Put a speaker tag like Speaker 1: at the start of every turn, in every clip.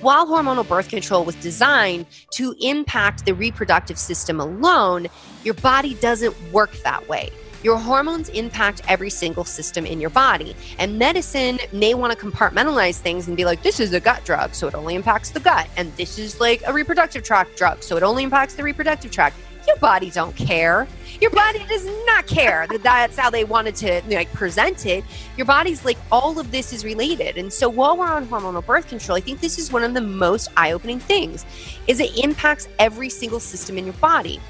Speaker 1: While hormonal birth control was designed to impact the reproductive system alone, your body doesn't work that way. Your hormones impact every single system in your body. And medicine may want to compartmentalize things and be like, this is a gut drug, so it only impacts the gut. And this is like a reproductive tract drug, so it only impacts the reproductive tract. Your body don't care. Your body does not care that that's how they wanted to like present it. Your body's like all of this is related. And so while we're on hormonal birth control, I think this is one of the most eye-opening things is it impacts every single system in your body.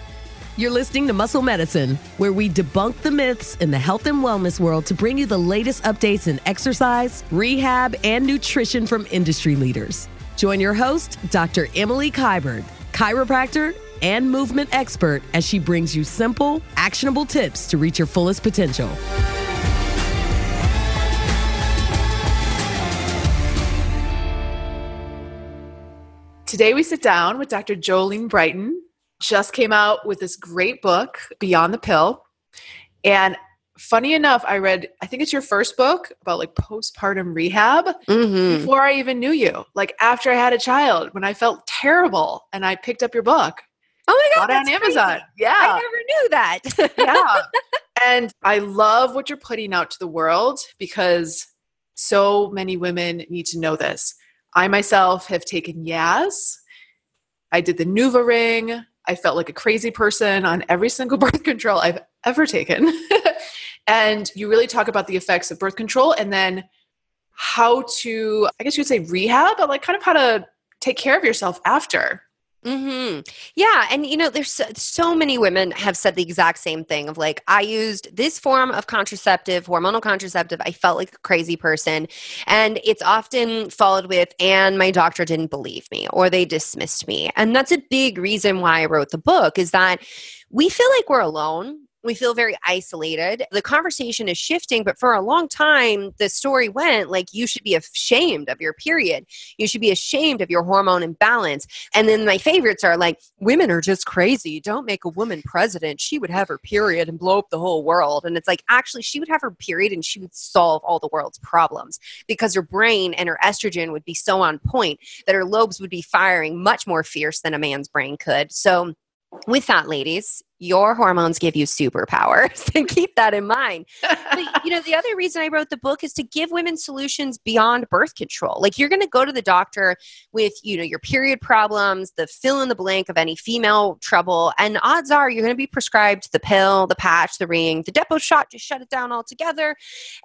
Speaker 2: You're listening to Muscle Medicine, where we debunk the myths in the health and wellness world to bring you the latest updates in exercise, rehab, and nutrition from industry leaders. Join your host, Dr. Emily Kiberd, chiropractor and movement expert, as she brings you simple, actionable tips to reach your fullest potential.
Speaker 3: Today, we sit down with Dr. Jolene Brighten, just came out with this great book, Beyond the Pill. And funny enough, I read, I think it's your first book about like postpartum rehab
Speaker 1: Mm-hmm.
Speaker 3: before I even knew you. Like after I had a child, when I felt terrible, and I picked up your book.
Speaker 1: Oh my God.
Speaker 3: On
Speaker 1: that's crazy.
Speaker 3: Amazon. Yeah.
Speaker 1: I never knew that.
Speaker 3: yeah. And I love what you're putting out to the world because so many women need to know this. I myself have taken Yaz. I did the Nuva ring. I felt like a crazy person on every single birth control I've ever taken. and you really talk about the effects of birth control and then how to, I guess you would say rehab, but like kind of how to take care of yourself after.
Speaker 1: Hmm Yeah, and you know, there's so, so many women have said the exact same thing of like, I used this form of contraceptive, hormonal contraceptive. I felt like a crazy person, and it's often followed with, and my doctor didn't believe me or they dismissed me, and that's a big reason why I wrote the book. Is that we feel like we're alone. We feel very isolated. The conversation is shifting, but for a long time, the story went like you should be ashamed of your period. You should be ashamed of your hormone imbalance. And then my favorites are like, women are just crazy. Don't make a woman president. She would have her period and blow up the whole world. And it's like, actually, she would have her period and she would solve all the world's problems because her brain and her estrogen would be so on point that her lobes would be firing much more fierce than a man's brain could. So, with that, ladies, your hormones give you superpowers and keep that in mind. But, you know, the other reason I wrote the book is to give women solutions beyond birth control. Like you're going to go to the doctor with, you know, your period problems, the fill in the blank of any female trouble, and odds are you're going to be prescribed the pill, the patch, the ring, the depot shot, just shut it down altogether,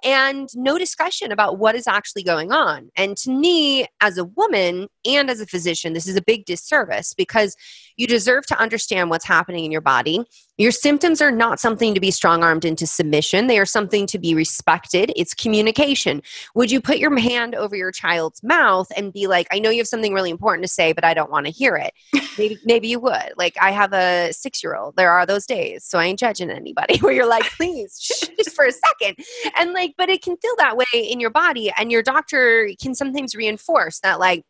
Speaker 1: and no discussion about what is actually going on. And to me, as a woman and as a physician, this is a big disservice because you deserve to understand what's happening in your body. Your symptoms are not something to be strong armed into submission. They are something to be respected. It's communication. Would you put your hand over your child's mouth and be like, I know you have something really important to say, but I don't want to hear it? maybe, maybe you would. Like, I have a six year old. There are those days. So I ain't judging anybody where you're like, please, shh, just for a second. And like, but it can feel that way in your body. And your doctor can sometimes reinforce that, like,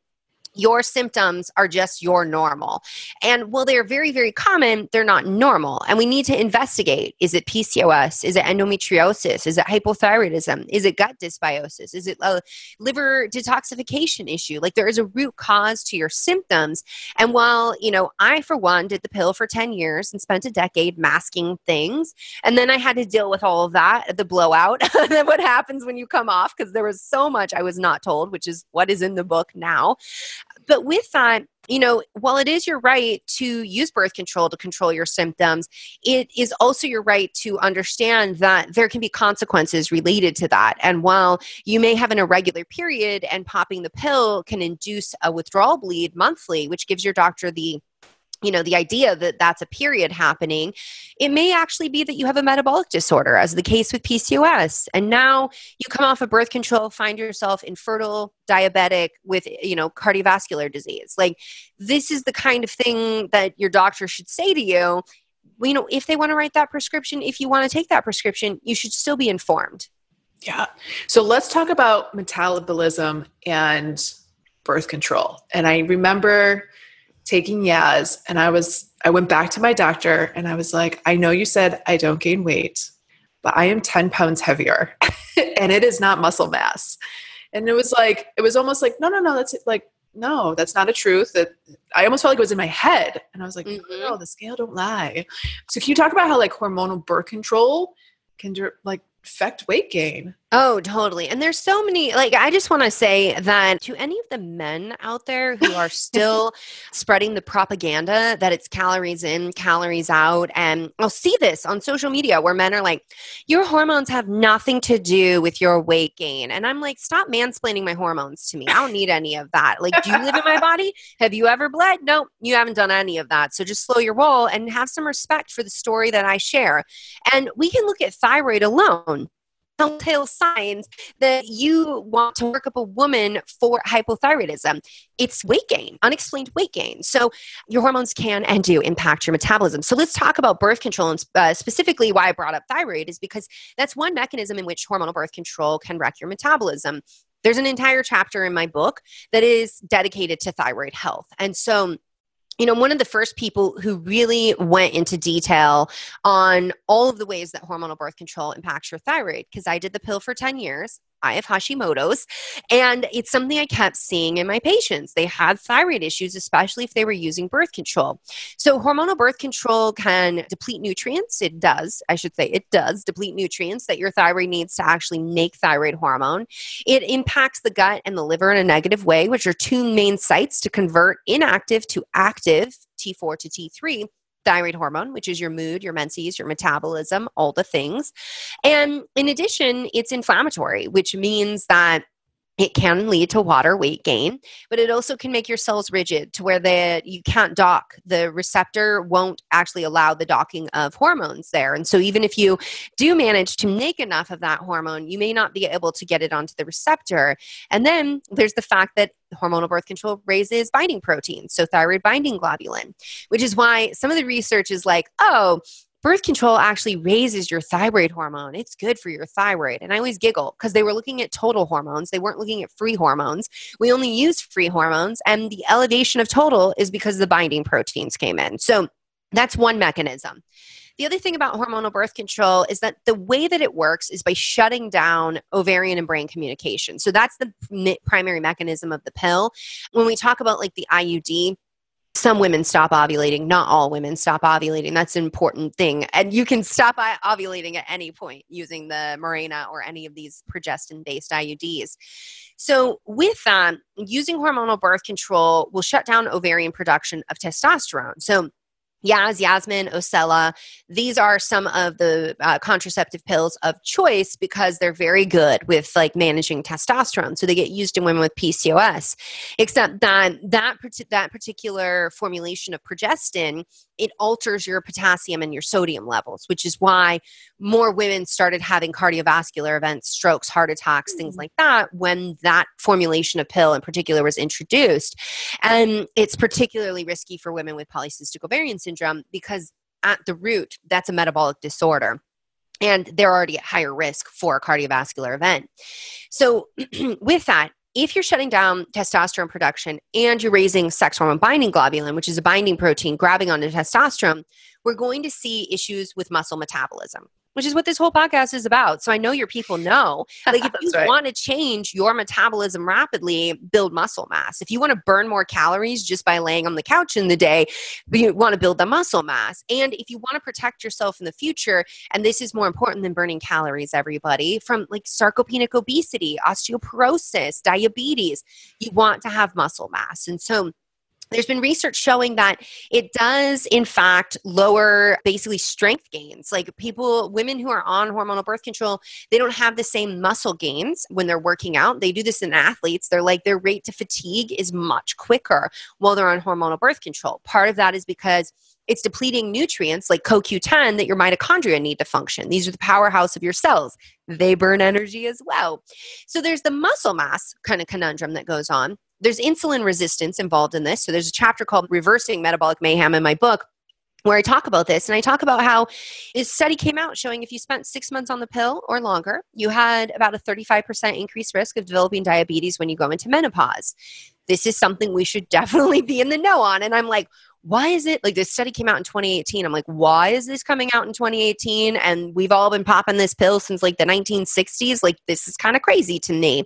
Speaker 1: your symptoms are just your normal. And while they're very, very common, they're not normal. And we need to investigate is it PCOS? Is it endometriosis? Is it hypothyroidism? Is it gut dysbiosis? Is it a liver detoxification issue? Like there is a root cause to your symptoms. And while, you know, I, for one, did the pill for 10 years and spent a decade masking things, and then I had to deal with all of that, the blowout, what happens when you come off, because there was so much I was not told, which is what is in the book now but with that, you know, while it is your right to use birth control to control your symptoms, it is also your right to understand that there can be consequences related to that. And while you may have an irregular period and popping the pill can induce a withdrawal bleed monthly, which gives your doctor the you know the idea that that's a period happening it may actually be that you have a metabolic disorder as the case with pcos and now you come off of birth control find yourself infertile diabetic with you know cardiovascular disease like this is the kind of thing that your doctor should say to you you know if they want to write that prescription if you want to take that prescription you should still be informed
Speaker 3: Yeah. So let's talk about metabolism and birth control. And I remember taking Yaz and I was I went back to my doctor and I was like, I know you said I don't gain weight, but I am 10 pounds heavier and it is not muscle mass. And it was like, it was almost like, no, no, no, that's like no, that's not a truth. That I almost felt like it was in my head, and I was like,
Speaker 1: Mhm.
Speaker 3: no, the scale don't lie. So can you talk about how like hormonal birth control can like affect weight gain?
Speaker 1: Oh, totally. And there's so many, like, I just want to say that to any of the men out there who are still spreading the propaganda that it's calories in, calories out, and I'll see this on social media where men are like, your hormones have nothing to do with your weight gain. And I'm like, stop mansplaining my hormones to me. I don't need any of that. Like, do you live in my body? Have you ever bled? No, you haven't done any of that. So just slow your roll and have some respect for the story that I share. And we can look at thyroid alone telltale signs that you want to work up a woman for hypothyroidism. It's weight gain, unexplained weight gain. So your hormones can and do impact your metabolism. So let's talk about birth control and uh, specifically why I brought up thyroid is because that's one mechanism in which hormonal birth control can wreck your metabolism. There's an entire chapter in my book that is dedicated to thyroid health. And so you know, one of the first people who really went into detail on all of the ways that hormonal birth control impacts your thyroid, because I did the pill for 10 years. I have Hashimoto's, and it's something I kept seeing in my patients. They had thyroid issues, especially if they were using birth control. So, hormonal birth control can deplete nutrients. It does, I should say, it does deplete nutrients that your thyroid needs to actually make thyroid hormone. It impacts the gut and the liver in a negative way, which are two main sites to convert inactive to active T4 to T3 thyroid hormone, which is your mood, your menses, your metabolism, all the things. And in addition, it's inflammatory, which means that it can lead to water weight gain, but it also can make your cells rigid to where the you can't dock. The receptor won't actually allow the docking of hormones there. And so even if you do manage to make enough of that hormone, you may not be able to get it onto the receptor. And then there's the fact that hormonal birth control raises binding proteins, so thyroid binding globulin, which is why some of the research is like, oh, birth control actually raises your thyroid hormone. It's good for your thyroid. And I always giggle because they were looking at total hormones. They weren't looking at free hormones. We only use free hormones. And the elevation of total is because the binding proteins came in. So that's one mechanism. The other thing about hormonal birth control is that the way that it works is by shutting down ovarian and brain communication. So that's the primary mechanism of the pill. When we talk about like the IUD, some women stop ovulating not all women stop ovulating. That's an important thing. And you can stop ovulating at any point using the Mirena or any of these progestin based iuds so with that using hormonal birth control will shut down ovarian production of testosterone. So Yaz, Yasmin, Ocella, these are some of the uh, contraceptive pills of choice because they're very good with like managing testosterone. So they get used in women with PCOS. Except that that that particular formulation of progestin it alters your potassium and your sodium levels, which is why more women started having cardiovascular events, strokes, heart attacks, things
Speaker 3: Mm.
Speaker 1: like that when that formulation of pill in particular was introduced. And it's particularly risky for women with polycystic ovarian syndrome because at the root, that's a metabolic disorder. And they're already at higher risk for a cardiovascular event. So, with that, if you're shutting down testosterone production and you're raising sex hormone binding globulin, which is a binding protein grabbing onto testosterone, we're going to see issues with muscle metabolism, which is what this whole podcast is about. So I know your people know. Like, if you
Speaker 3: right.
Speaker 1: want to change your metabolism rapidly, build muscle mass. If you want to burn more calories just by laying on the couch in the day, you want to build the muscle mass. And if you want to protect yourself in the future, and this is more important than burning calories, everybody, from like sarcopenic obesity, osteoporosis, diabetes, you want to have muscle mass. And so there's been research showing that it does in fact lower basically strength gains like people women who are on hormonal birth control they don't have the same muscle gains when they're working out they do this in athletes they're like their rate to fatigue is much quicker while they're on hormonal birth control part of that is because it's depleting nutrients like CoQ10 that your mitochondria need to function. These are the powerhouse of your cells. They burn energy as well. So there's the muscle mass kind of conundrum that goes on. There's insulin resistance involved in this. So there's a chapter called Reversing Metabolic Mayhem in my book where I talk about this. And I talk about how this study came out showing if you spent six months on the pill or longer, you had about a 35% increased risk of developing diabetes when you go into menopause. This is something we should definitely be in the know on. And I'm like, why is it like this study came out in 2018? I'm like, why is this coming out in 2018? And we've all been popping this pill since like the 1960s. Like, this is kind of crazy to me.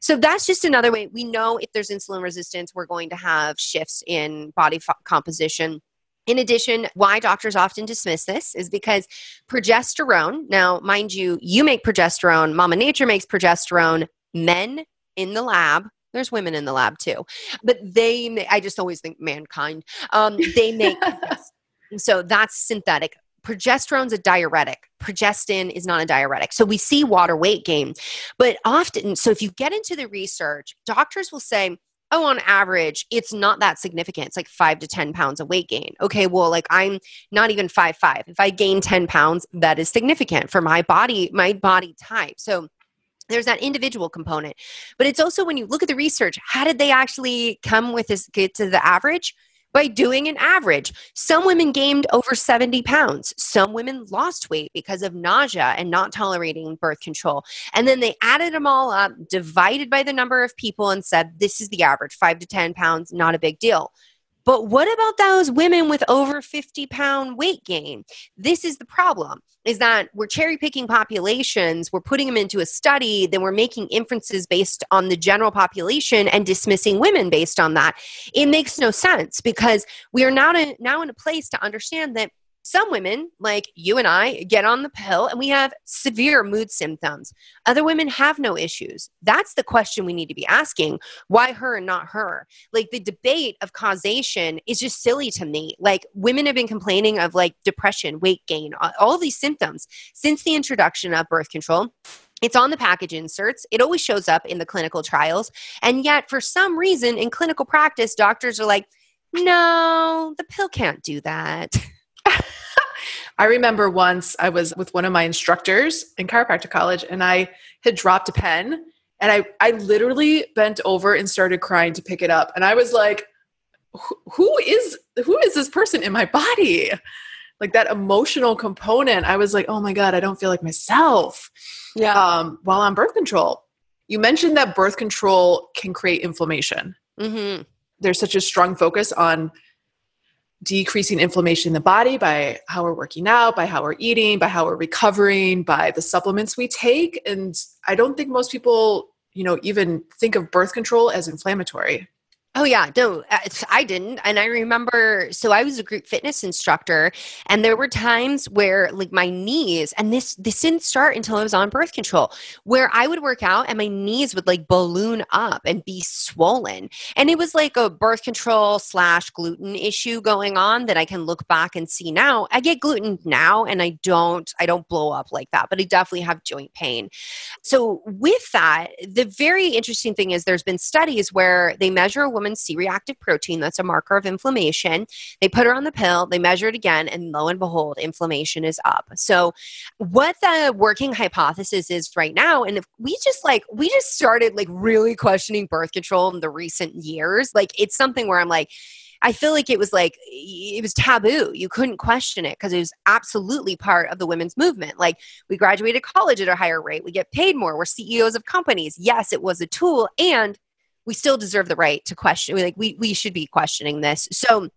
Speaker 1: So, that's just another way we know if there's insulin resistance, we're going to have shifts in body f- composition. In addition, why doctors often dismiss this is because progesterone, now, mind you, you make progesterone, Mama Nature makes progesterone, men in the lab there's women in the lab too but they i just always think mankind um, they make so that's synthetic. Progesterone's a diuretic. Progestin is not a diuretic. So we see water weight gain but often so if you get into the research doctors will say oh on average it's not that significant. It's like five to ten pounds of weight gain. Okay well like i'm not even five five. If i gain 10 pounds that is significant for my body my body type. So there's that individual component but it's also when you look at the research how did they actually come with this get to the average? By doing an average. Some women gained over 70 pounds. Some women lost weight because of nausea and not tolerating birth control. And then they added them all up divided by the number of people and said this is the average 5 to 10 pounds not a big deal but what about those women with over 50 pound weight gain? This is the problem is that we're cherry picking populations, we're putting them into a study, then we're making inferences based on the general population and dismissing women based on that. It makes no sense because we are now, in, now in a place to understand that some women, like you and I, get on the pill and we have severe mood symptoms. Other women have no issues. That's the question we need to be asking. Why her and not her? Like the debate of causation is just silly to me. Like women have been complaining of like depression, weight gain, all these symptoms since the introduction of birth control. It's on the package inserts. It always shows up in the clinical trials. And yet, for some reason, in clinical practice, doctors are like, no, the pill can't do that.
Speaker 3: I remember once I was with one of my instructors in chiropractic college and I had dropped a pen and I, I literally bent over and started crying to pick it up. And I was like, who is who is this person in my body? Like that emotional component. I was like, oh my God, I don't feel like myself.
Speaker 1: Yeah.
Speaker 3: Um, while on birth control. You mentioned that birth control can create inflammation. Mm-hmm. There's such a strong focus on decreasing inflammation in the body by how we're working out, by how we're eating, by how we're recovering, by the supplements we take. And I don't think most people, you know, even think of birth control as inflammatory.
Speaker 1: Oh yeah, no, uh, I didn't. And I remember, so I was a group fitness instructor, and there were times where, like, my knees, and this this didn't start until I was on birth control, where I would work out and my knees would like balloon up and be swollen, and it was like a birth control slash gluten issue going on that I can look back and see now. I get gluten now, and I don't I don't blow up like that, but I definitely have joint pain. So with that, the very interesting thing is there's been studies where they measure a woman's C reactive protein. That's a marker of inflammation. They put her on the pill, they measure it again, and lo and behold, inflammation is up. So, what the working hypothesis is right now, and if we just like, we just started like really questioning birth control in the recent years, like it's something where I'm like, I feel like it was like it was taboo. You couldn't question it because it was absolutely part of the women's movement. Like we graduated college at a higher rate, we get paid more, we're CEOs of companies. Yes, it was a tool and we still deserve the right to question like we, we should be questioning this so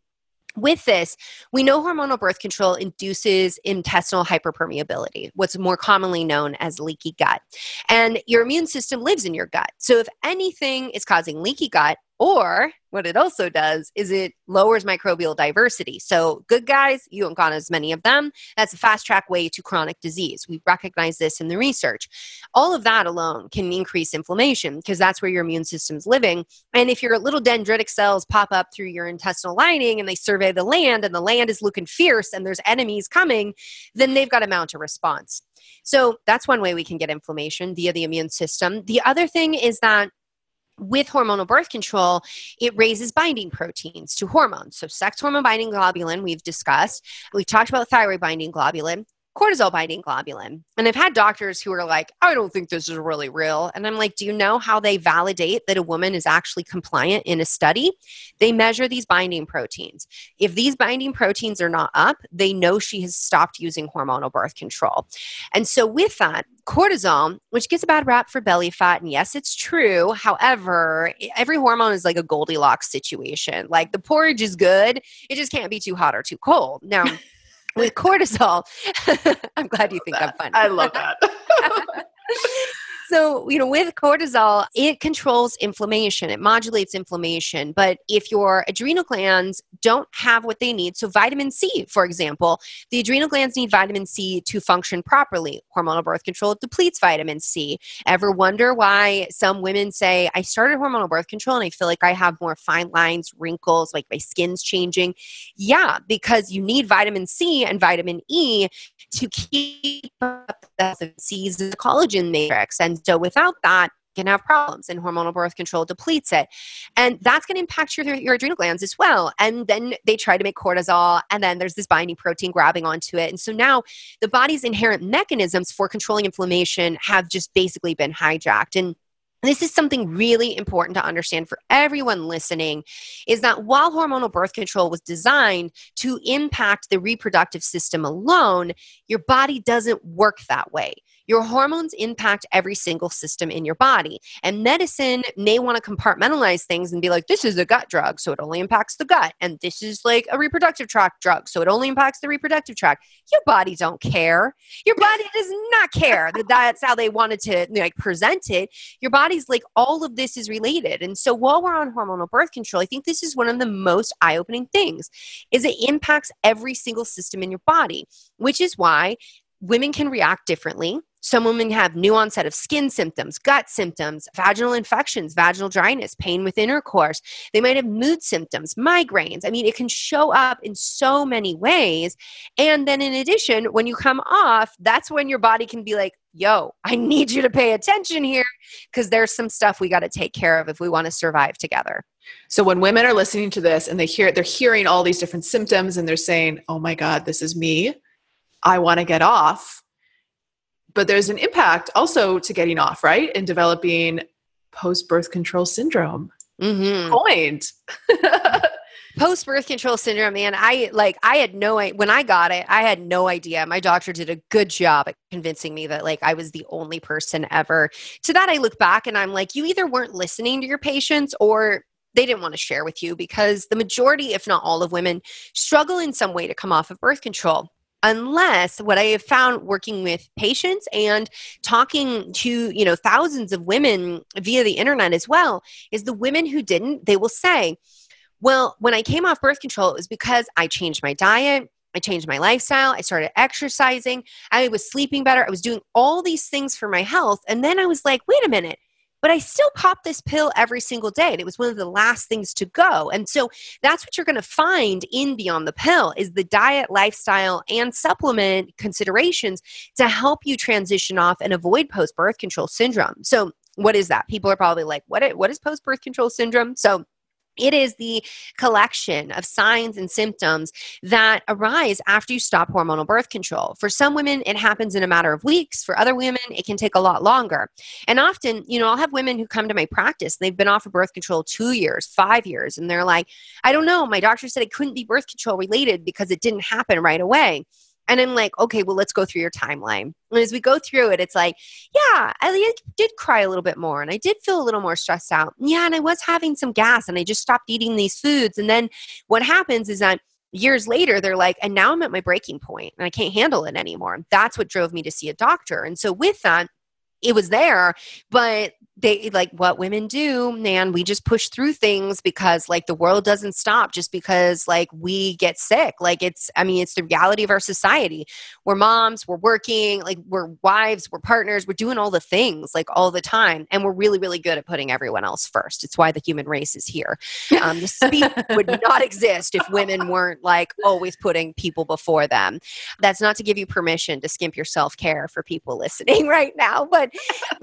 Speaker 1: with this, we know hormonal birth control induces intestinal hyperpermeability, what's more commonly known as leaky gut. And your immune system lives in your gut. So, if anything is causing leaky gut, or what it also does is it lowers microbial diversity. So, good guys, you don't got as many of them. That's a fast track way to chronic disease. We recognize this in the research. All of that alone can increase inflammation because that's where your immune system's living. And if your little dendritic cells pop up through your intestinal lining and they survey the land and the land is looking fierce and there's enemies coming, then they've got to mount a response. So, that's one way we can get inflammation via the immune system. The other thing is that with hormonal birth control, it raises binding proteins to hormones. So, sex hormone binding globulin, we've discussed. We talked about thyroid binding globulin. Cortisol binding globulin. And I've had doctors who are like, I don't think this is really real. And I'm like, do you know how they validate that a woman is actually compliant in a study? They measure these binding proteins. If these binding proteins are not up, they know she has stopped using hormonal birth control. And so, with that, cortisol, which gets a bad rap for belly fat, and yes, it's true. However, every hormone is like a Goldilocks situation. Like the porridge is good, it just can't be too hot or too cold. Now, with cortisol, I'm glad you think
Speaker 3: that.
Speaker 1: I'm funny.
Speaker 3: I love that.
Speaker 1: So, you know, with cortisol, it controls inflammation, it modulates inflammation. But if your adrenal glands don't have what they need, so vitamin C, for example, the adrenal glands need vitamin C to function properly. Hormonal birth control depletes vitamin C. Ever wonder why some women say, I started hormonal birth control and I feel like I have more fine lines, wrinkles, like my skin's changing? Yeah, because you need vitamin C and vitamin E to keep up the C's the collagen matrix. And so without that, can have problems and hormonal birth control depletes it. And that's going to impact your, your adrenal glands as well. And then they try to make cortisol and then there's this binding protein grabbing onto it. And so now the body's inherent mechanisms for controlling inflammation have just basically been hijacked. And this is something really important to understand for everyone listening is that while hormonal birth control was designed to impact the reproductive system alone, your body doesn't work that way. Your hormones impact every single system in your body. And medicine may want to compartmentalize things and be like, this is a gut drug, so it only impacts the gut. And this is like a reproductive tract drug, so it only impacts the reproductive tract. Your body don't care. Your body does not care that that's how they wanted to like present it. Your body's like, all of this is related. And so while we're on hormonal birth control, I think this is one of the most eye-opening things is it impacts every single system in your body, which is why women can react differently some women have new onset of skin symptoms, gut symptoms, vaginal infections, vaginal dryness, pain with intercourse. They might have mood symptoms, migraines. I mean, it can show up in so many ways. And then in addition, when you come off, that's when your body can be like, yo, I need you to pay attention here because there's some stuff we got to take care of if we want to survive together.
Speaker 3: So when women are listening to this and they hear they're hearing all these different symptoms and they're saying, "Oh my god, this is me. I want to get off." But there's an impact also to getting off, right? And developing post birth control syndrome.
Speaker 1: Mm-hmm.
Speaker 3: Point.
Speaker 1: post birth control syndrome, man. I like, I had no, when I got it, I had no idea. My doctor did a good job at convincing me that like I was the only person ever. To that, I look back and I'm like, you either weren't listening to your patients or they didn't want to share with you because the majority, if not all of women, struggle in some way to come off of birth control unless what i have found working with patients and talking to you know thousands of women via the internet as well is the women who didn't they will say well when i came off birth control it was because i changed my diet I changed my lifestyle. I started exercising. I was sleeping better. I was doing all these things for my health. And then I was like, wait a minute, but I still pop this pill every single day. And it was one of the last things to go. And so that's what you're going to find in Beyond the Pill is the diet, lifestyle, and supplement considerations to help you transition off and avoid post-birth control syndrome. So what is that? People are probably like, what, what is post-birth control syndrome? So it is the collection of signs and symptoms that arise after you stop hormonal birth control. For some women, it happens in a matter of weeks. For other women, it can take a lot longer. And often, you know, I'll have women who come to my practice, they've been off of birth control two years, five years, and they're like, I don't know, my doctor said it couldn't be birth control related because it didn't happen right away. And I'm like, okay, well, let's go through your timeline. And as we go through it, it's like, yeah, I did cry a little bit more and I did feel a little more stressed out. Yeah, and I was having some gas and I just stopped eating these foods. And then what happens is that years later, they're like, and now I'm at my breaking point and I can't handle it anymore. That's what drove me to see a doctor. And so with that, it was there, but they like what women do man we just push through things because like the world doesn't stop just because like we get sick. Like it's i mean it's the reality of our society. We're moms we're working like we're wives we're partners we're doing all the things like all the time. And we're really really good at putting everyone else first. It's why the human race is here. Um, the speed would not exist if women weren't like always putting people before them. That's not to give you permission to skimp your self-care for people listening right now but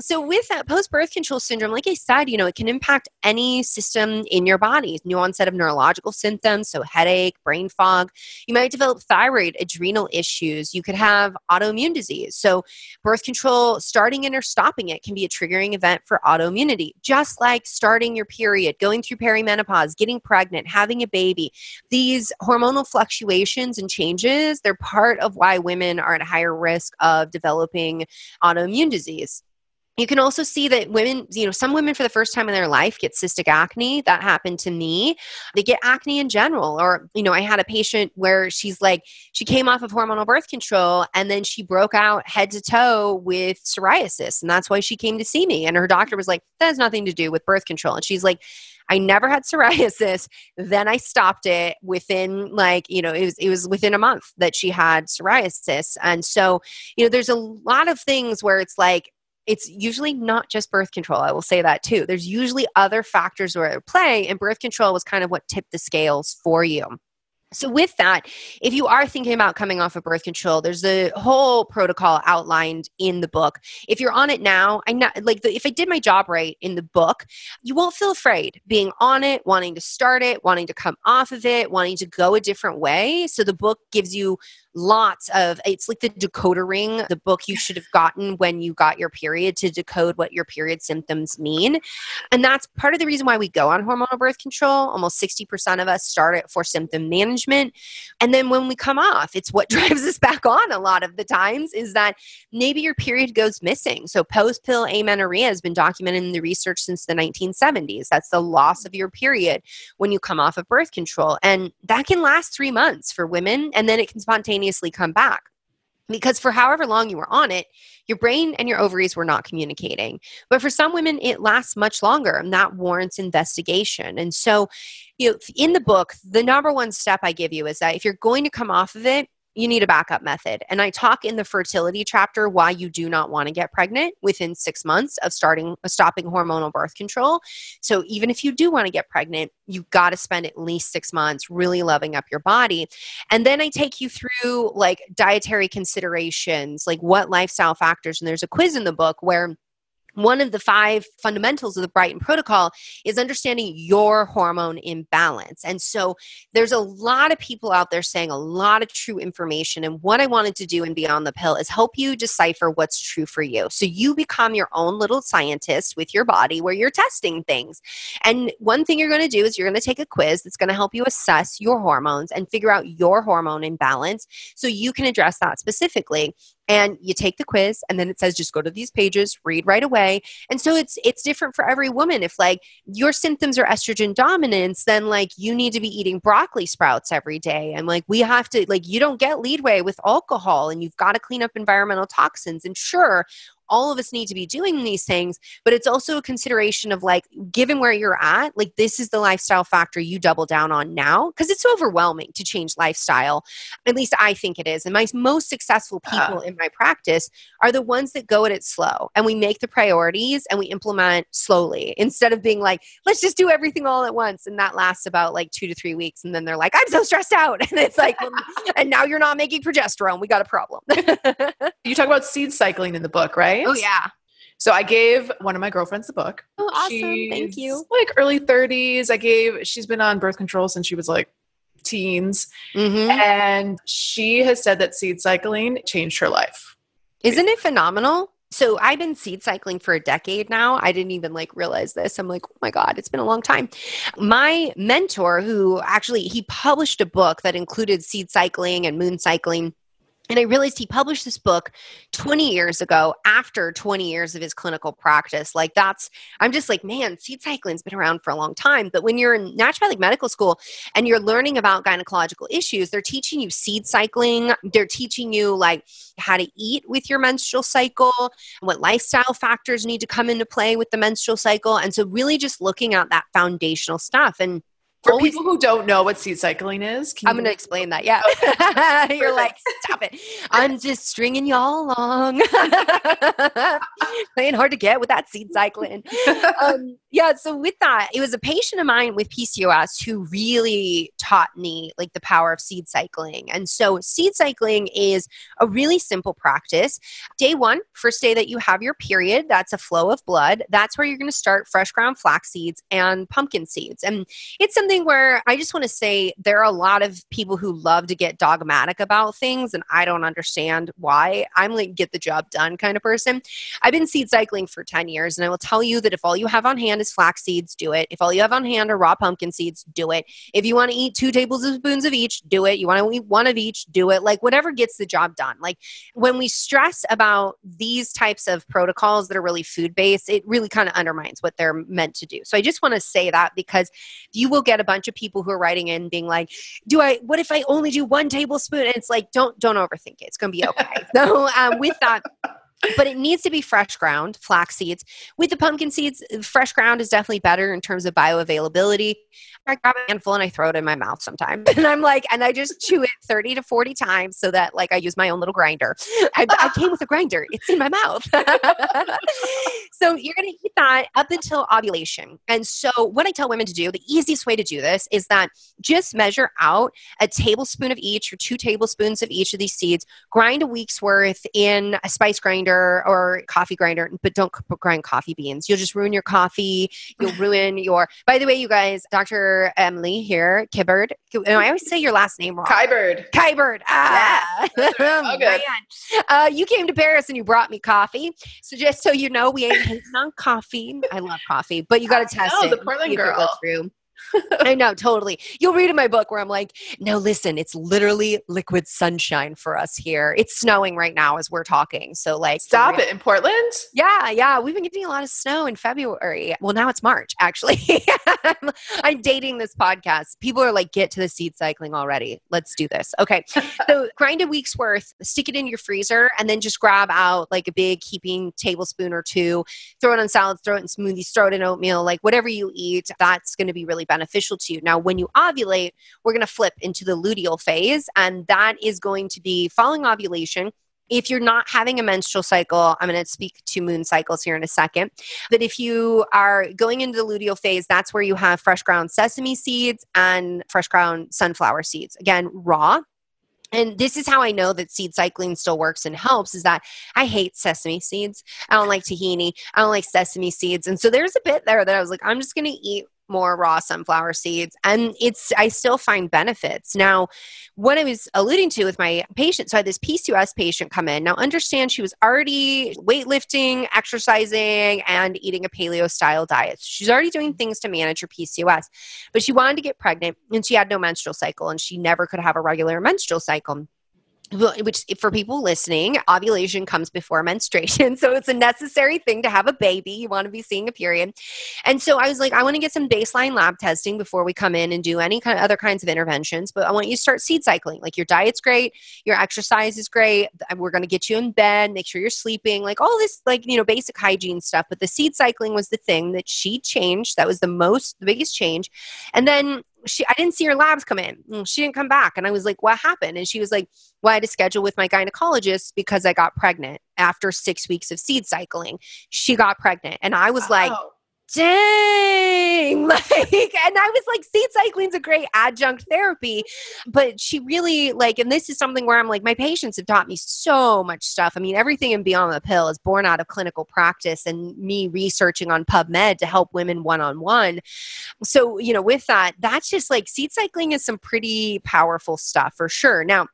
Speaker 1: so with that post-birth control syndrome, like I said, you know, it can impact any system in your body. New onset of neurological symptoms, so headache, brain fog. You might develop thyroid, adrenal issues. You could have autoimmune disease. So, birth control, starting it or stopping it, can be a triggering event for autoimmunity, just like starting your period, going through perimenopause, getting pregnant, having a baby. These hormonal fluctuations and changes, they're part of why women are at higher risk of developing autoimmune disease. You can also see that women, you know, some women for the first time in their life get cystic acne. That happened to me. They get acne in general. Or, you know, I had a patient where she's like, she came off of hormonal birth control and then she broke out head to toe with psoriasis. And that's why she came to see me. And her doctor was like, that has nothing to do with birth control. And she's like, I never had psoriasis. Then I stopped it within like, you know, it was it was within a month that she had psoriasis. And so, you know, there's a lot of things where it's like it's usually not just birth control. I will say that too. There's usually other factors where at play, and birth control was kind of what tipped the scales for you. So, with that, if you are thinking about coming off of birth control, there's a whole protocol outlined in the book. If you're on it now, I'm not like the, if I did my job right in the book, you won't feel afraid being on it, wanting to start it, wanting to come off of it, wanting to go a different way. So, the book gives you lots of it's like the decoder ring the book you should have gotten when you got your period to decode what your period symptoms mean. And that's part of the reason why we go on hormonal birth control. Almost 60% of us start it for symptom management. And then when we come off it's what drives us back on a lot of the times is that maybe your period goes missing. So post pill amenorrhea has been documented in the research since the 1970s that's the loss of your period when you come off of birth control. And that can last 3 months for women and then it can spontaneously spontaneously come back. Because for however long you were on it, your brain and your ovaries were not communicating. But for some women, it lasts much longer, and that warrants investigation. And so, you know, in the book, the number one step I give you is that if you're going to come off of it, you need a backup method. And I talk in the fertility chapter why you do not want to get pregnant within six months of starting stopping hormonal birth control. So even if you do want to get pregnant, you've got to spend at least six months really loving up your body. And then I take you through like dietary considerations, like what lifestyle factors, and there's a quiz in the book where one of the five fundamentals of the Brighten Protocol is understanding your hormone imbalance. And so there's a lot of people out there saying a lot of true information. And what I wanted to do in Beyond the Pill is help you decipher what's true for you. So you become your own little scientist with your body where you're testing things. And one thing you're going to do is you're going to take a quiz that's going to help you assess your hormones and figure out your hormone imbalance so you can address that specifically and you take the quiz and then it says just go to these pages read right away. And so it's it's different for every woman. If like your symptoms are estrogen dominance then like you need to be eating broccoli sprouts every day. And like we have to like you don't get leadway with alcohol and you've got to clean up environmental toxins. And sure all of us need to be doing these things but it's also a consideration of like given where you're at like this is the lifestyle factor you double down on now because it's overwhelming to change lifestyle. At least i think it is and my most successful people uh. in my practice are the ones that go at it slow and we make the priorities and we implement slowly instead of being like let's just do everything all at once and that lasts about like two to three weeks and then they're like i'm so stressed out and it's like and now you're not making progesterone we got a problem.
Speaker 3: You talk about seed cycling in the book right
Speaker 1: right? Oh yeah.
Speaker 3: So I gave one of my girlfriends the book.
Speaker 1: Oh, awesome! She's Thank you.
Speaker 3: Like early 30s. I gave. She's been on birth control since she was like teens, mm-hmm. and she has said that seed cycling changed her life.
Speaker 1: Isn't it phenomenal? So I've been seed cycling for a decade now. I didn't even like realize this. I'm like, oh my God, it's been a long time. My mentor, who actually he published a book that included seed cycling and moon cycling and I realized he published this book 20 years ago after 20 years of his clinical practice. Like, that's, I'm just like, man, seed cycling's been around for a long time. But when you're in naturopathic medical school and you're learning about gynecological issues, they're teaching you seed cycling. They're teaching you, like, how to eat with your menstrual cycle, what lifestyle factors need to come into play with the menstrual cycle. And so, really just looking at that foundational stuff. And
Speaker 3: For Always, people who don't know what seed cycling is,
Speaker 1: I'm going to explain that. Yeah. You're like, stop it. I'm just stringing y'all along. Playing hard to get with that seed cycling. Um, yeah. So, with that, it was a patient of mine with PCOS who really taught me like the power of seed cycling. And so, seed cycling is a really simple practice. Day one, first day that you have your period, that's a flow of blood. That's where you're going to start fresh ground flax seeds and pumpkin seeds. And it's something something where I just want to say there are a lot of people who love to get dogmatic about things, and I don't understand why. I'm like, get the job done kind of person. I've been seed cycling for 10 years, and I will tell you that if all you have on hand is flax seeds, do it. If all you have on hand are raw pumpkin seeds, do it. If you want to eat two tablespoons of each, do it. You want to eat one of each, do it. Like, whatever gets the job done. Like, when we stress about these types of protocols that are really food based, it really kind of undermines what they're meant to do. So I just want to say that because you will get a bunch of people who are writing in being like, "Do I? What if I only do one tablespoon?" And it's like, don't don't overthink it. It's going to be okay. so um, with that but it needs to be fresh ground flax seeds. With the pumpkin seeds fresh ground is definitely better in terms of bioavailability. I grab a handful and i throw it in my mouth sometimes and i'm like and i just chew it 30 to 40 times so that like i use my own little grinder. I, I came with a grinder. It's in my mouth. So you're going to eat that up until ovulation. And so what i tell women to do the easiest way to do this is that just measure out a tablespoon of each or two tablespoons of each of these seeds. Grind a week's worth in a spice grinder grinder or coffee grinder, but don't grind coffee beans. You'll just ruin your coffee. You'll ruin your. By the way, you guys, Dr. Emily here, Kibbard. I always say your last name wrong.
Speaker 3: Kybird.
Speaker 1: Kybird. Ah. Yeah. good. Uh, you came to Paris and you brought me coffee. So just so you know, we ain't hating on coffee. I love coffee, but you got to test
Speaker 3: know,
Speaker 1: it.
Speaker 3: The Portland girl.
Speaker 1: I know, totally. You'll read in my book where I'm like, no, listen, it's literally liquid sunshine for us here. It's snowing right now as we're talking. So, like,
Speaker 3: stop it in Portland?
Speaker 1: Yeah, yeah. We've been getting a lot of snow in February. Well, now it's March, actually. I'm dating this podcast. People are like, get to the seed cycling already. Let's do this. Okay. so, grind a week's worth, stick it in your freezer, and then just grab out like a big heaping tablespoon or two, throw it on salads, throw it in smoothies, throw it in oatmeal, like whatever you eat. That's going to be really beneficial to you. Now, when you ovulate, we're going to flip into the luteal phase, and that is going to be following ovulation if you're not having a menstrual cycle, I'm going to speak to moon cycles here in a second. But if you are going into the luteal phase, that's where you have fresh ground sesame seeds and fresh ground sunflower seeds. Again, raw. And this is how I know that seed cycling still works and helps is that I hate sesame seeds. I don't like tahini. I don't like sesame seeds. And so there's a bit there that I was like, I'm just going to eat more raw sunflower seeds and it's i still find benefits. Now what i was alluding to with my patient so i had this pcos patient come in. Now understand she was already weightlifting exercising and eating a paleo style diet she's already doing things to manage her pcos but she wanted to get pregnant and she had no menstrual cycle and she never could have a regular menstrual cycle which for people listening, ovulation comes before menstruation. So it's a necessary thing to have a baby. You want to be seeing a period. And so I was like, I want to get some baseline lab testing before we come in and do any kind of other kinds of interventions. But I want you to start seed cycling. Like your diet's great, your exercise is great. We're going to get you in bed, make sure you're sleeping, like all this, like, you know, basic hygiene stuff. But the seed cycling was the thing that she changed. That was the most, the biggest change. And then she I didn't see her labs come in. Mm, she didn't come back. And I was like, what happened? And she was like, well, I had to schedule with my gynecologist because I got pregnant after six weeks of seed cycling. She got pregnant. And I was like, dang like and i was like seed cycling's a great adjunct therapy. But she really like and this is something where i'm like my patients have taught me so much stuff. I mean everything in beyond the pill is born out of clinical practice and me researching on pubmed to help women one-on-one. So you know with that that's just like seed cycling is some pretty powerful stuff for sure. Now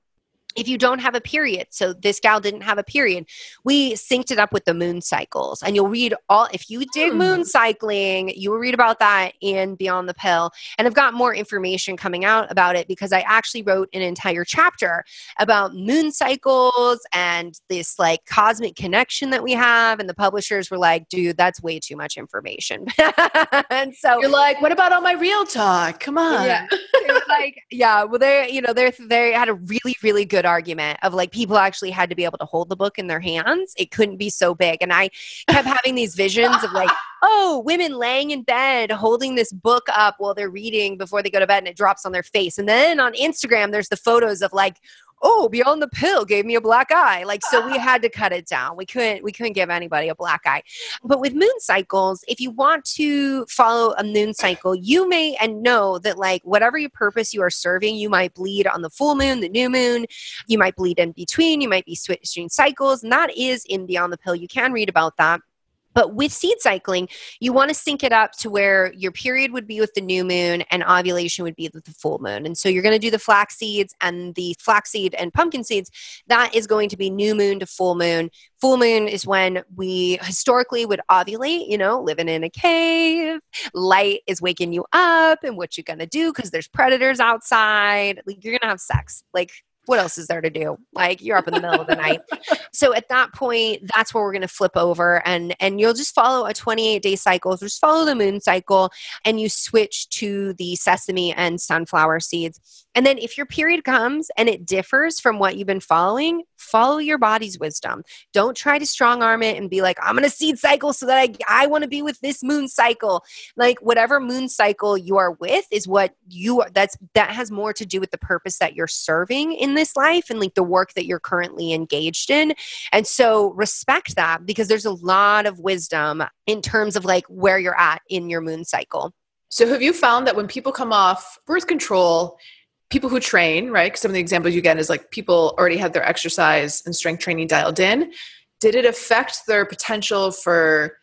Speaker 1: if you don't have a period so this gal didn't have a period we synced it up with the moon cycles and you'll read all if you dig hmm. moon cycling you will read about that in beyond the pill and i've got more information coming out about it because i actually wrote an entire chapter about moon cycles and this like cosmic connection that we have and the publishers were like dude that's way too much information. And so
Speaker 3: you're like what about all my real talk? Come on.
Speaker 1: Yeah like yeah well they you know they they had a really really good argument of like people actually had to be able to hold the book in their hands. It couldn't be so big. And I kept having these visions of like, oh, women laying in bed holding this book up while they're reading before they go to bed and it drops on their face. And then on Instagram, there's the photos of like oh beyond the pill gave me a black eye. Like so we ah. had to cut it down. We couldn't we couldn't give anybody a black eye. But with moon cycles if you want to follow a moon cycle you may and know that like whatever your purpose you are serving you might bleed on the full moon the new moon. You might bleed in between. You might be switching cycles. And that is in beyond the pill you can read about that but with seed cycling, you want to sync it up to where your period would be with the new moon and ovulation would be with the full moon. And so you're going to do the flax seeds and the flaxseed and pumpkin seeds. That is going to be new moon to full moon. Full moon is when we historically would ovulate, you know, living in a cave. Light is waking you up and what you're going to do because there's predators outside. Like you're going to have sex. Like what else is there to do? Like you're up in the middle of the night. So at that point, that's where we're going to flip over and and you'll just follow a 28 day cycle. Just follow the moon cycle and you switch to the sesame and sunflower seeds. And then if your period comes and it differs from what you've been following, follow your body's wisdom. Don't try to strong arm it and be like, I'm going to seed cycle so that I, I want to be with this moon cycle. Like whatever moon cycle you are with is what you are. That's that has more to do with the purpose that you're serving in this life and like the work that you're currently engaged in. And so respect that because there's a lot of wisdom in terms of like where you're at in your moon cycle.
Speaker 3: So have you found that when people come off birth control people who train, right? Some of the examples you get is like people already had their exercise and strength training dialed in. Did it affect their potential for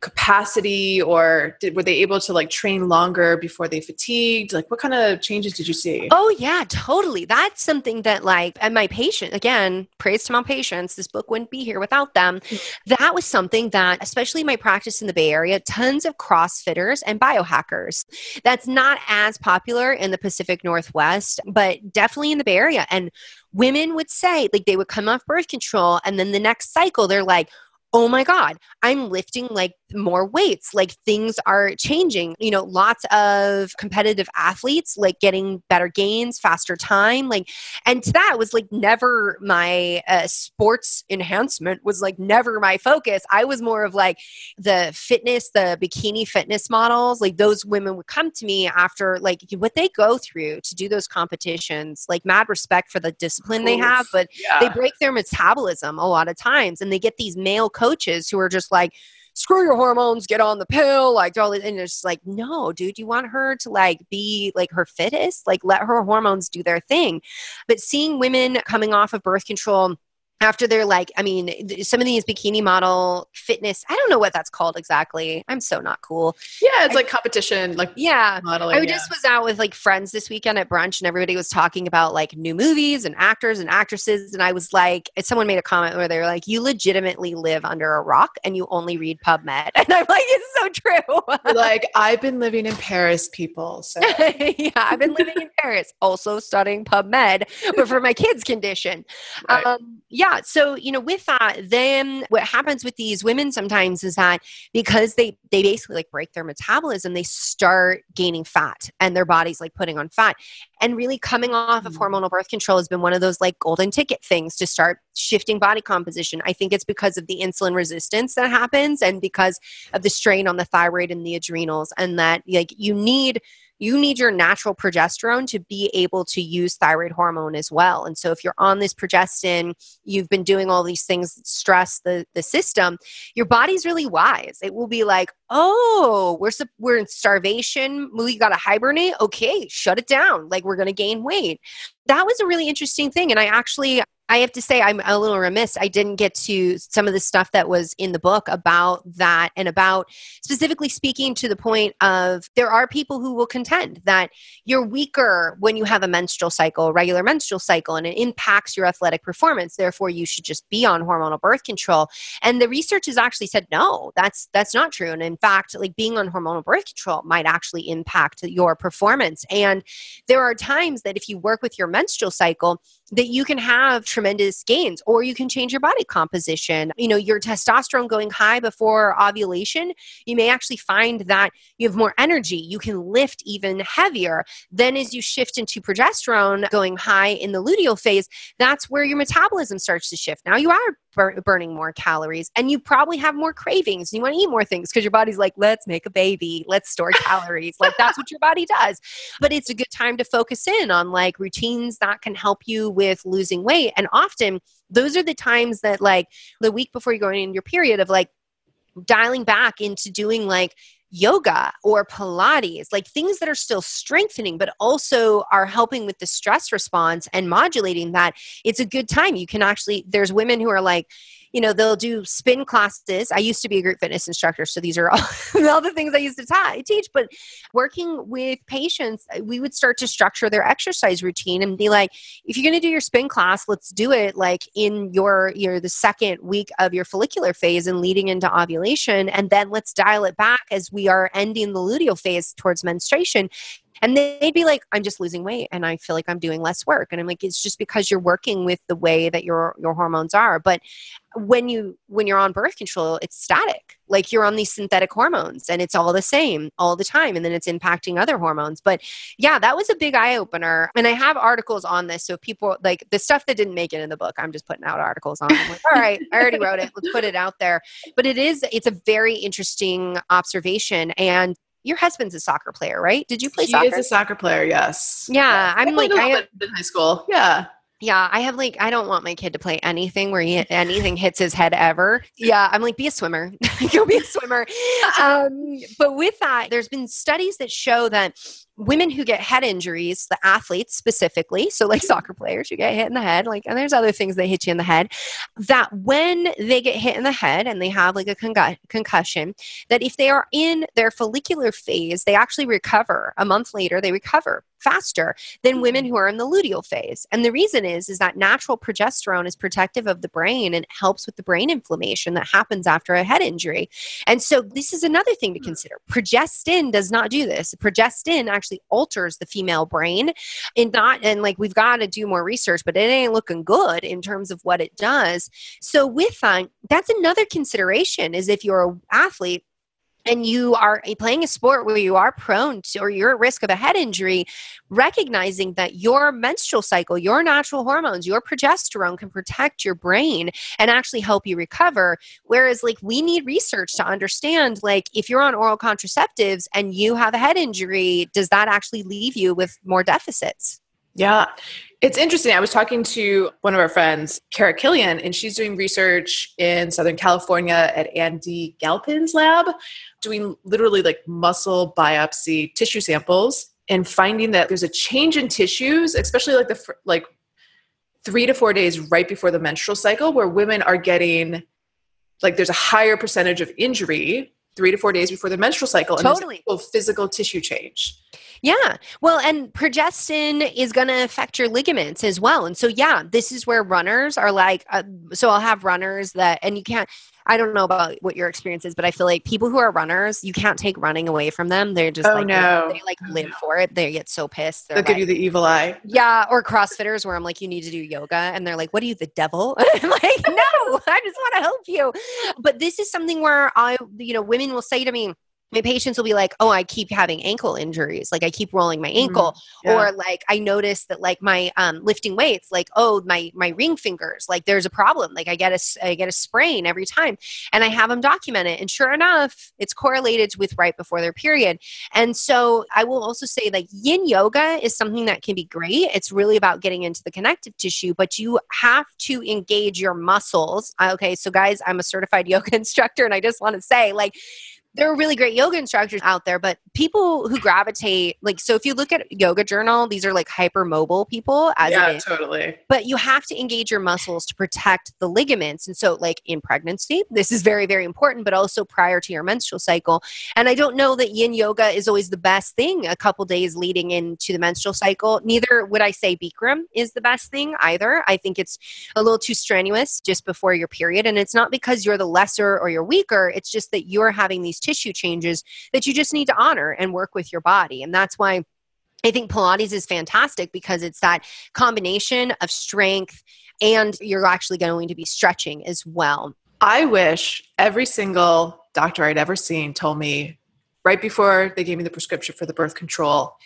Speaker 3: capacity or did, were they able to like train longer before they fatigued? Like what kind of changes did you see?
Speaker 1: Oh yeah totally. That's something that like and my patient again praise to my patients this book wouldn't be here without them. Mm. that was something that especially my practice in the bay area tons of crossfitters and biohackers. That's not as popular in the pacific northwest but definitely in the bay area. And women would say like they would come off birth control and then the next cycle they're like oh my God, I'm lifting like more weights like things are changing. You know lots of competitive athletes like getting better gains faster time like and to that was like never my uh, sports enhancement was like never my focus. I was more of like the fitness the bikini fitness models. Like those women would come to me after like what they go through to do those competitions like mad respect for the discipline they have but yeah. they break their metabolism a lot of times and they get these male coaches who are just like screw your hormones, get on the pill, like all this. and it's like, no, dude, you want her to like be like her fittest, like let her hormones do their thing. But seeing women coming off of birth control after they're like, I mean, some of these bikini model fitness, I don't know what that's called exactly. I'm so not cool.
Speaker 3: Yeah, it's I, like competition, like
Speaker 1: yeah. Modeling, I just was out with like friends this weekend at brunch, and everybody was talking about like new movies and actors and actresses, and I was like, someone made a comment where they were like, "You legitimately live under a rock and you only read PubMed," and I'm like, "It's so true."
Speaker 3: like I've been living in Paris, people. So
Speaker 1: yeah, I've been living in Paris, also studying PubMed, but for my kids' condition. Right. Um, yeah yeah so you know with that then what happens with these women sometimes is that because they they basically like break their metabolism they start gaining fat and their body's like putting on fat and really coming off of mm. hormonal birth control has been one of those like golden ticket things to start shifting body composition i think it's because of the insulin resistance that happens and because of the strain on the thyroid and the adrenals and that like you need you need your natural progesterone to be able to use thyroid hormone as well. And so if you're on this progestin, you've been doing all these things that stress the, the system, your body's really wise. It will be like, oh, we're, we're in starvation. We got to hibernate. Okay, shut it down. Like we're going to gain weight. That was a really interesting thing. And I actually, I have to say, I'm a little remiss. I didn't get to some of the stuff that was in the book about that and about specifically speaking to the point of there are people who will contend that you're weaker when you have a menstrual cycle, regular menstrual cycle, and it impacts your athletic performance. Therefore, you should just be on hormonal birth control. And the research has actually said no, that's that's not true. And in fact, like being on hormonal birth control might actually impact your performance. And there are times that if you work with your menstrual cycle, that you can have tremendous gains or you can change your body composition. You know your testosterone going high before ovulation you may actually find that you have more energy. You can lift even heavier. Then as you shift into progesterone going high in the luteal phase that's where your metabolism starts to shift. Now you are bur- burning more calories and you probably have more cravings. You want to eat more things because your body's like let's make a baby. Let's store calories. Like that's what your body does. But it's a good time to focus in on like routines that can help you with losing weight and often those are the times that like the week before you're going in your period of like dialing back into doing like yoga or Pilates, like things that are still strengthening, but also are helping with the stress response and modulating that, it's a good time. You can actually, there's women who are like, you know, they'll do spin classes. I used to be a group fitness instructor, so these are all, all the things I used to teach. But working with patients, uh, we would start to structure their exercise routine and be like, if you're going to do your spin class, let's do it like in your your the second week of your follicular phase and leading into ovulation, and then let's dial it back as we are ending the luteal phase towards menstruation and they'd be like, I'm just losing weight and I feel like I'm doing less work. And I'm like, it's just because you're working with the way that your your hormones are. But when you when you're on birth control, it's static. Like you're on these synthetic hormones and it's all the same all the time. And then it's impacting other hormones. But yeah, that was a big eye opener. And I have articles on this. So people like the stuff that didn't make it in the book, I'm just putting out articles on. Like, all right, I already wrote it. Let's put it out there. But it is, it's a very interesting observation. And your husband's a soccer player, right? Did you play
Speaker 3: he
Speaker 1: soccer?
Speaker 3: is a soccer player, yes.
Speaker 1: Yeah, I'm
Speaker 3: I
Speaker 1: like I
Speaker 3: little
Speaker 1: have,
Speaker 3: bit in high school. Yeah.
Speaker 1: Yeah, I have like I don't want my kid to play anything where he, anything hits his head ever. Yeah, I'm like be a swimmer. Go be a swimmer. Um, but with that, there's been studies that show that women who get head injuries, the athletes specifically, so like soccer players who get hit in the head, like, and there's other things that hit you in the head, that when they get hit in the head and they have like a congu- concussion, that if they are in their follicular phase, they actually recover. A month later, they recover faster than women mm. who are in the luteal phase. And the reason is is that natural progesterone is protective of the brain and helps with the brain inflammation that happens after a head injury. And so this is another thing to mm. consider. Progestin does not do this. Progestin actually alters the female brain and not and like we've got to do more research, but it ain't looking good in terms of what it does. So with that, that's another consideration is if you're an athlete and you are eh, playing a sport where you are prone to or you're at risk of a head injury, recognizing that your menstrual cycle, your natural hormones, your progesterone can protect your brain and actually help you recover. Whereas, like, we need research to understand, like, if you're on oral contraceptives and you have a head injury, does that actually leave you with more deficits?
Speaker 3: Yeah. It's interesting. I was talking to one of our friends, Kara Killian, and she's doing research in Southern California at Andy Galpin's lab, doing literally like muscle biopsy tissue samples and finding that there's a change in tissues, especially like the like 3 to 4 days right before the menstrual cycle where women are getting like there's a higher percentage of injury 3 to 4 days before the menstrual cycle and
Speaker 1: Totally.
Speaker 3: physical tissue change.
Speaker 1: Yeah. Well, and progestin is going to affect your ligaments as well. And so, yeah, this is where runners are like, uh, so I'll have runners that, and you can't, I don't know about what your experience is, but I feel like people who are runners, you can't take running away from them. They're just
Speaker 3: Oh,
Speaker 1: like,
Speaker 3: no.
Speaker 1: they like
Speaker 3: Oh,
Speaker 1: live for it. They get so pissed. They're
Speaker 3: They'll give you the evil eye.
Speaker 1: yeah, or CrossFitters where I'm like, you need to do yoga. And they're like, what are you, the devil? I'm like, no, I just want to help you. But this is something where I, you know, women will say to me, my patients will be like, oh, I keep having ankle injuries. Like I keep rolling my ankle.
Speaker 3: Yeah.
Speaker 1: Or like I notice that like my um, lifting weights, like, oh, my my ring fingers, like there's a problem. Like I get a, I get a sprain every time. And I have them document it. And sure enough, it's correlated with right before their period. And so I will also say like yin yoga is something that can be great. It's really about getting into the connective tissue, but you have to engage your muscles. Okay, so guys, I'm a certified yoga instructor and I just want to say like there are really great yoga instructors out there, but people who gravitate like so if you look at yoga journal, these are like hypermobile people as
Speaker 3: yeah, totally.
Speaker 1: but you have to engage your muscles to protect the ligaments. And so, like in pregnancy, this is very, very important, but also prior to your menstrual cycle. And I don't know that yin yoga is always the best thing a couple days leading into the menstrual cycle. Neither would I say Bikram is the best thing either. I think it's a little too strenuous just before your period. And it's not because you're the lesser or you're weaker, it's just that you're having these tissue changes that you just need to honor and work with your body. And that's why I think Pilates is fantastic because it's that combination of strength and you're actually going to be stretching as well.
Speaker 3: I wish every single doctor I'd ever seen told me right before they gave me the prescription for the birth control,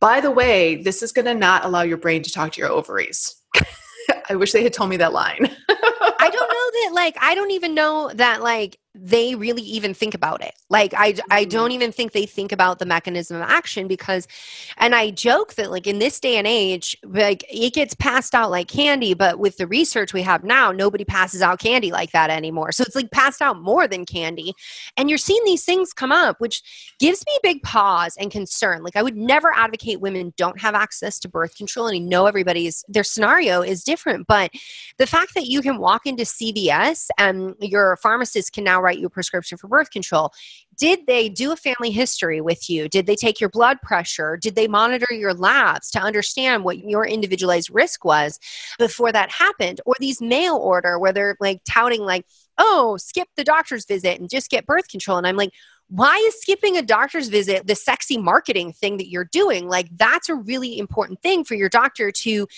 Speaker 3: by the way, this is going to not allow your brain to talk to your ovaries. I wish they had told me that line.
Speaker 1: I don't know that, like, I don't even know that, like, they really even think about it. Like I I mm-hmm. don't even think they think about the mechanism of action because and I joke that like in this day and age like it gets passed out like candy but with the research we have now nobody passes out candy like that anymore. So it's like passed out more than candy. And you're seeing these things come up which gives me big pause and concern. Like I would never advocate women don't have access to birth control and I know everybody's their scenario is different but the fact that you can walk into CVS and your pharmacist can now write you a prescription for birth control. Did they do a family history with you? Did they take your blood pressure? Did they monitor your labs to understand what your individualized risk was before that happened? Or these mail order where they're like touting, like, oh, skip the doctor's visit and just get birth control. And I'm like, why is skipping a doctor's visit the sexy marketing thing that you're doing? Like, that's a really important thing for your doctor to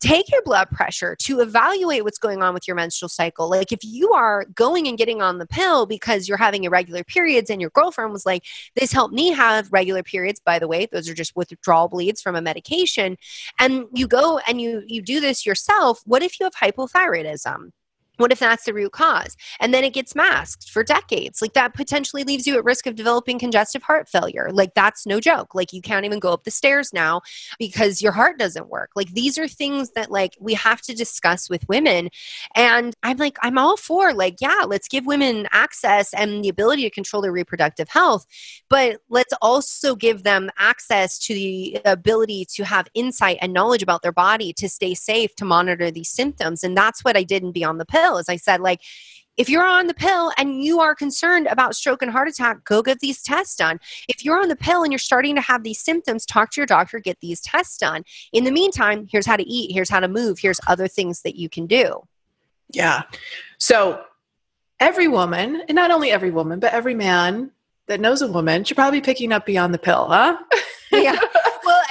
Speaker 1: take your blood pressure, to evaluate what's going on with your menstrual cycle. Like, if you are going and getting on the pill because you're having irregular periods and your girlfriend was like, This helped me have regular periods, by the way, those are just withdrawal bleeds from a medication, and you go and you, you do this yourself, what if you have hypothyroidism? What if that's the root cause? And then it gets masked for decades. Like that potentially leaves you at risk of developing congestive heart failure. Like that's no joke. Like you can't even go up the stairs now because your heart doesn't work. Like these are things that like we have to discuss with women. And I'm like, I'm all for like, yeah, let's give women access and the ability to control their reproductive health. But let's also give them access to the ability to have insight and knowledge about their body to stay safe, to monitor these symptoms. And that's what I did in Beyond the Pill pill. As I said, like, if you're on the pill and you are concerned about stroke and heart attack, go get these tests done. If you're on the pill and you're starting to have these symptoms, talk to your doctor, get these tests done. In the meantime, here's how to eat, here's how to move, here's other things that you can do.
Speaker 3: Yeah. So, every woman, and not only every woman, but every man that knows a woman should probably be picking up Beyond the Pill, huh?
Speaker 1: yeah.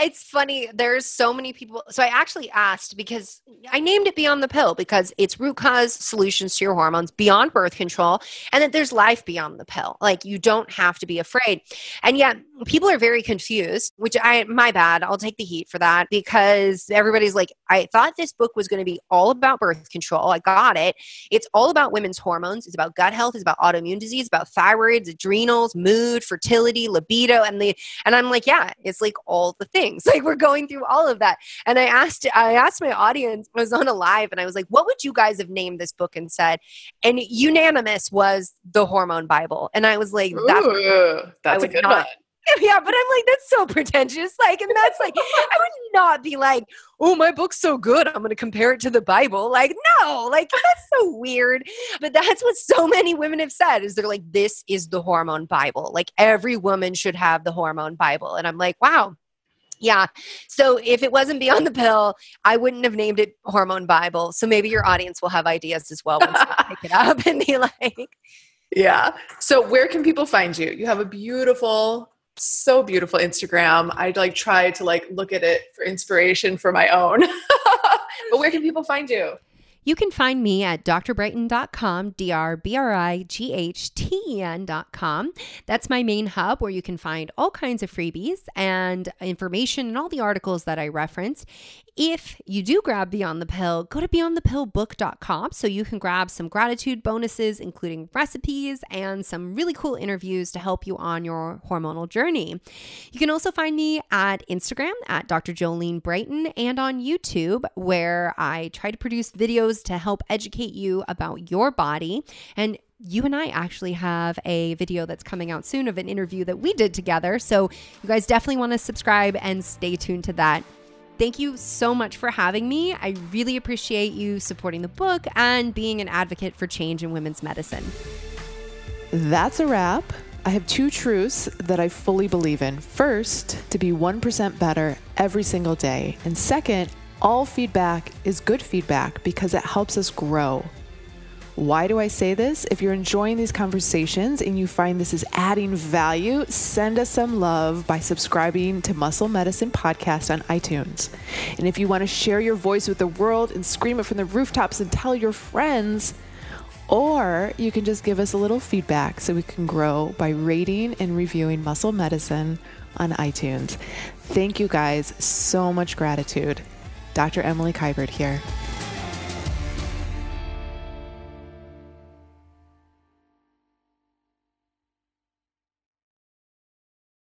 Speaker 1: It's funny. There's so many people. So I actually asked because I named it Beyond the Pill because it's root cause solutions to your hormones beyond birth control, and that there's life beyond the pill. Like you don't have to be afraid. And yet people are very confused, which I my bad. I'll take the heat for that because everybody's like, I thought this book was going to be all about birth control. I got it. It's all about women's hormones. It's about gut health. It's about autoimmune disease. About thyroids, adrenals, mood, fertility, libido, and the. And I'm like, yeah, it's like all the things. Like we're going through all of that. And I asked, I asked my audience. I was on a live, and I was like, what would you guys have named this book and said? And unanimous was the Hormone Bible. And I was like, that's,
Speaker 3: Ooh, that's a good not, one
Speaker 1: yeah, but I'm like, that's so pretentious. Like, and that's like, I would not be like, oh, my book's so good. I'm going to compare it to the Bible. Like, no, like, that's so weird. But that's what so many women have said is they're like, this is the hormone Bible. Like, every woman should have the hormone Bible. And I'm like, wow. Yeah. So if it wasn't Beyond the Pill, I wouldn't have named it Hormone Bible. So maybe your audience will have ideas as well once they pick it up and be like,
Speaker 3: yeah. So where can people find you? You have a beautiful so beautiful Instagram. I like try to like look at it for inspiration for my own. but where can people find you?
Speaker 1: You can find me at drbrighten.com, D R B R I G H T E N.com. That's my main hub where you can find all kinds of freebies and information and all the articles that I referenced. If you do grab Beyond the Pill, go to beyondthepillbook.com so you can grab some gratitude bonuses, including recipes and some really cool interviews to help you on your hormonal journey. You can also find me at Instagram at Dr. Jolene Brighten and on YouTube, where I try to produce videos to help educate you about your body and you and I actually have a video that's coming out soon of an interview that we did together. So you guys definitely want to subscribe and stay tuned to that. Thank you so much for having me. I really appreciate you supporting the book and being an advocate for change in women's medicine.
Speaker 3: That's a wrap. I have two truths that I fully believe in. First, to be 1% better every single day. And second, all feedback is good feedback because it helps us grow. Why do I say this? If you're enjoying these conversations and you find this is adding value, send us some love by subscribing to Muscle Medicine Podcast on iTunes. And if you want to share your voice with the world and scream it from the rooftops and tell your friends, or you can just give us a little feedback so we can grow by rating and reviewing Muscle Medicine on iTunes. Thank you guys. So much gratitude. Dr. Emily Kiberd here.